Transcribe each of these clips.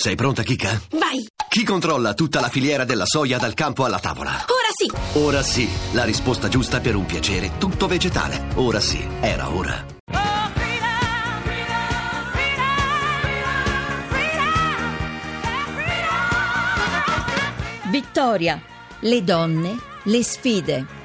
Sei pronta, Kika? Vai! Chi controlla tutta la filiera della soia dal campo alla tavola? Ora sì! Ora sì, la risposta giusta per un piacere tutto vegetale. Ora sì, era ora. Vittoria, le donne, le sfide.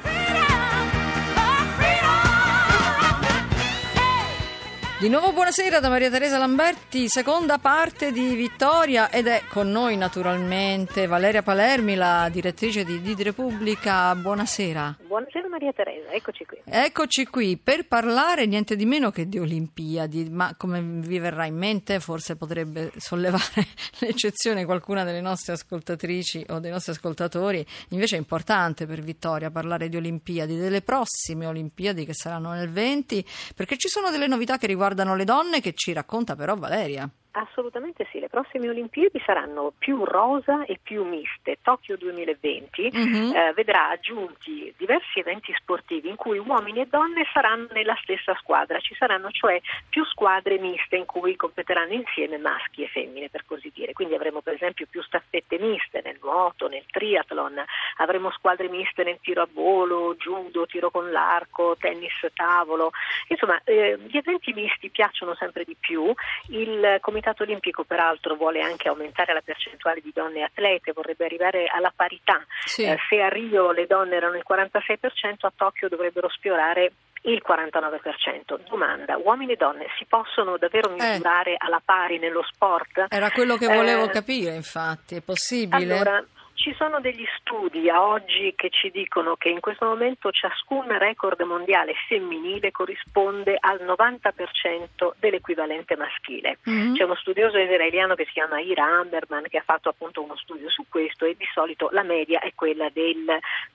Di nuovo buonasera da Maria Teresa Lamberti, seconda parte di Vittoria ed è con noi naturalmente Valeria Palermi, la direttrice di Didi Repubblica. Buonasera. Buonasera Maria Teresa, eccoci qui. Eccoci qui per parlare niente di meno che di Olimpiadi, ma come vi verrà in mente forse potrebbe sollevare l'eccezione qualcuna delle nostre ascoltatrici o dei nostri ascoltatori, invece è importante per Vittoria parlare di Olimpiadi, delle prossime Olimpiadi che saranno nel 20, perché ci sono delle novità che riguardano le donne che ci racconta però Valeria. Assolutamente sì, le prossime Olimpiadi saranno più rosa e più miste. Tokyo 2020 uh-huh. eh, vedrà aggiunti diversi eventi sportivi in cui uomini e donne saranno nella stessa squadra, ci saranno cioè più squadre miste in cui competeranno insieme maschi e femmine per così dire. Quindi avremo per esempio più staffette miste nel nuoto, nel triathlon, avremo squadre miste nel tiro a volo, judo, tiro con l'arco, tennis tavolo. Insomma, eh, gli eventi misti piacciono sempre di più. Il comitato Olimpico peraltro vuole anche aumentare la percentuale di donne atlete, vorrebbe arrivare alla parità. Sì. Eh, se a Rio le donne erano il 46%, a Tokyo dovrebbero sfiorare il 49%. Domanda, uomini e donne si possono davvero eh. misurare eh. alla pari nello sport? Era quello che volevo eh, capire, infatti, è possibile? Allora, ci sono degli studi a oggi che ci dicono che in questo momento ciascun record mondiale femminile corrisponde al 90% dell'equivalente maschile. Mm-hmm. C'è uno studioso israeliano che si chiama Ira Amberman che ha fatto appunto uno studio su questo e di solito la media è quella del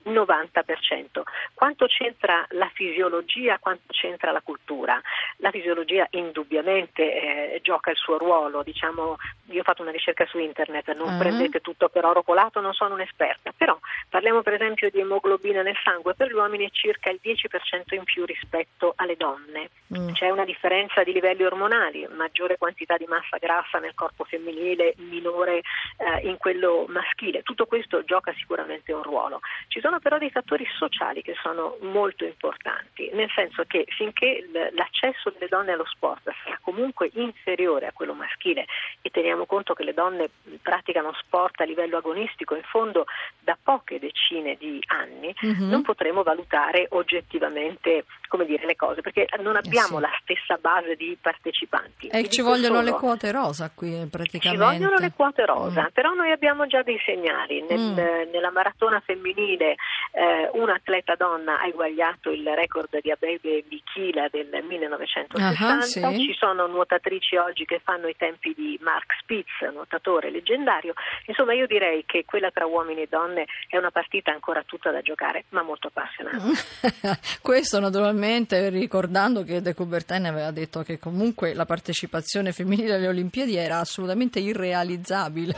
90%. Quanto c'entra la fisiologia, quanto c'entra la cultura? La fisiologia indubbiamente eh, gioca il suo ruolo, diciamo, io ho fatto una ricerca su internet, non uh-huh. prendete tutto per oro colato, non sono un'esperta, però parliamo per esempio di emoglobina nel sangue, per gli uomini è circa il 10% in più rispetto alle donne. Mm. C'è una differenza di livelli ormonali, maggiore quantità di massa grassa nel corpo femminile, minore eh, in quello maschile. Tutto questo gioca sicuramente un ruolo. Ci sono però dei fattori sociali che sono molto importanti, nel senso che finché l'accesso delle donne allo sport sarà comunque inferiore a quello maschile e teniamo conto che le donne praticano sport a livello agonistico in fondo da poche decine di anni, mm-hmm. non potremo valutare oggettivamente come dire, le cose, perché non abbiamo eh sì. la stessa base di partecipanti. E ci vogliono solo, le quote rosa qui praticamente. Ci vogliono le quote rosa, mm. però noi abbiamo già dei segnali. Nel, mm. Nella maratona femminile eh, un'atleta donna ha eguagliato il record di Abebe Bichila del 1960, uh-huh, sì. ci sono nuotatrici oggi che fanno i tempi di Mark Spitz, nuotatore leggendario. Insomma, io direi che quella tra uomini e donne è una partita ancora tutta da giocare, ma molto appassionante. Questo naturalmente ricordando che De Coubertin aveva detto che comunque la partecipazione femminile alle Olimpiadi era assolutamente irrealizzabile.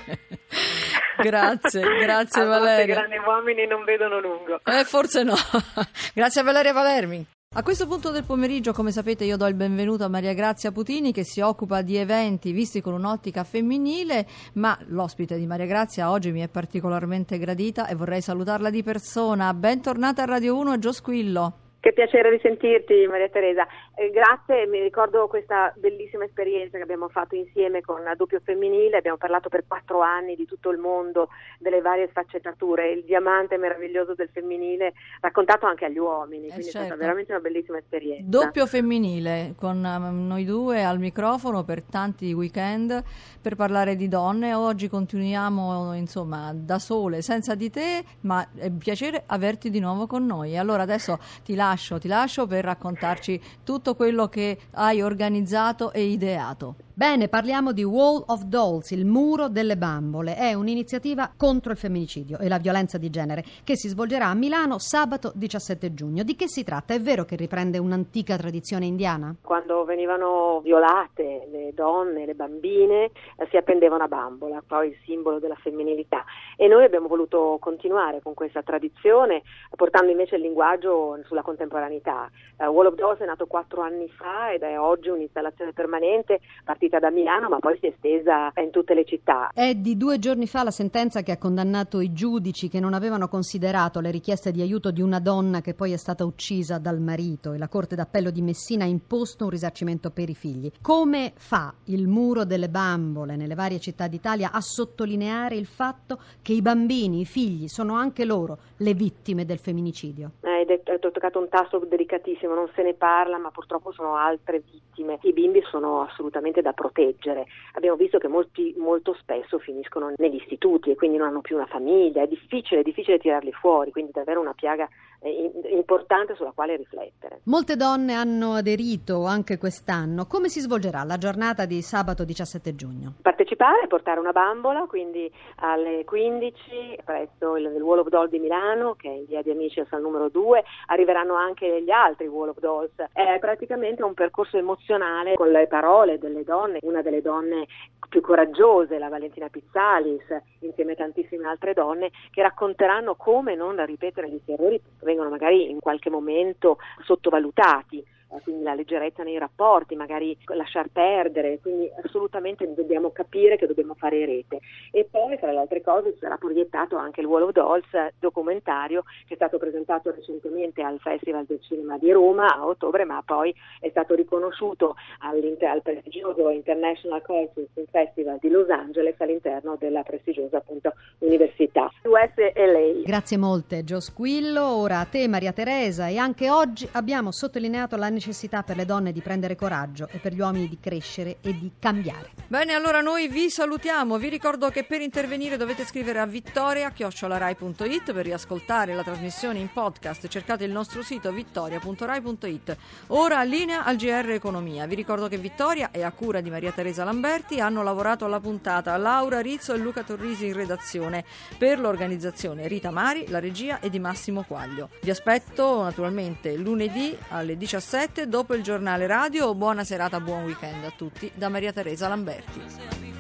Grazie, grazie Valeria. I grandi uomini non vedono lungo. Eh, forse no. grazie a Valeria Palermi. A questo punto del pomeriggio, come sapete, io do il benvenuto a Maria Grazia Putini che si occupa di eventi visti con un'ottica femminile, ma l'ospite di Maria Grazia oggi mi è particolarmente gradita e vorrei salutarla di persona. Bentornata a Radio 1 Gio Squillo. Che piacere risentirti Maria Teresa. Eh, grazie, mi ricordo questa bellissima esperienza che abbiamo fatto insieme con Doppio Femminile, abbiamo parlato per quattro anni di tutto il mondo, delle varie sfaccettature, il diamante meraviglioso del femminile, raccontato anche agli uomini, eh quindi certo. è stata certo. veramente una bellissima esperienza. Doppio Femminile, con um, noi due al microfono per tanti weekend per parlare di donne. Oggi continuiamo insomma da sole, senza di te, ma è un piacere averti di nuovo con noi. Allora adesso ti lascio lascio, ti lascio per raccontarci tutto quello che hai organizzato e ideato. Bene, parliamo di Wall of Dolls, il muro delle bambole. È un'iniziativa contro il femminicidio e la violenza di genere che si svolgerà a Milano sabato 17 giugno. Di che si tratta? È vero che riprende un'antica tradizione indiana? Quando venivano violate le donne, le bambine, eh, si appendeva una bambola, poi il simbolo della femminilità. E noi abbiamo voluto continuare con questa tradizione, portando invece il linguaggio sulla contemporaneità. Uh, Wall of Dolls è nato quattro anni fa ed è oggi un'installazione permanente partita partita da Milano ma poi si è estesa in tutte le città. È di due giorni fa la sentenza che ha condannato i giudici che non avevano considerato le richieste di aiuto di una donna che poi è stata uccisa dal marito e la Corte d'Appello di Messina ha imposto un risarcimento per i figli. Come fa il muro delle bambole nelle varie città d'Italia a sottolineare il fatto che i bambini, i figli, sono anche loro le vittime del femminicidio? Eh, hai toccato un tasto delicatissimo, non se ne parla ma purtroppo sono altre vittime. I bimbi sono assolutamente da proteggere. Abbiamo visto che molti molto spesso finiscono negli istituti e quindi non hanno più una famiglia, è difficile, è difficile tirarli fuori, quindi davvero una piaga eh, importante sulla quale riflettere. Molte donne hanno aderito anche quest'anno. Come si svolgerà la giornata di sabato 17 giugno? Partecipare, portare una bambola, quindi alle 15 presso il, il Wall of Doll di Milano, che è in via di Amici al numero 2, arriveranno anche gli altri Wall of Dolls. È praticamente un percorso emozionale con le parole delle donne, una delle donne più coraggiose, la Valentina Pizzalis, insieme a tantissime altre donne, che racconteranno come non ripetere gli errori vengono magari in qualche momento sottovalutati quindi la leggerezza nei rapporti, magari lasciar perdere, quindi assolutamente dobbiamo capire che dobbiamo fare rete. E poi, tra le altre cose, sarà proiettato anche il Wall of Dolls documentario che è stato presentato recentemente al Festival del Cinema di Roma a ottobre, ma poi è stato riconosciuto al prestigioso International Culture Festival di Los Angeles all'interno della prestigiosa appunto università USLA. Grazie molte Gio Squillo, ora a te Maria Teresa e anche oggi abbiamo sottolineato la necessità necessità per le donne di prendere coraggio e per gli uomini di crescere e di cambiare. Bene, allora noi vi salutiamo. Vi ricordo che per intervenire dovete scrivere a vittoria.rai.it per riascoltare la trasmissione in podcast. Cercate il nostro sito vittoria.rai.it. Ora linea al GR Economia. Vi ricordo che Vittoria è a cura di Maria Teresa Lamberti. Hanno lavorato alla puntata Laura Rizzo e Luca Torrisi in redazione. Per l'organizzazione Rita Mari, la regia è di Massimo Quaglio. Vi aspetto naturalmente lunedì alle 17 7 dopo il giornale radio. Buona serata, buon weekend a tutti da Maria Teresa Lamberti.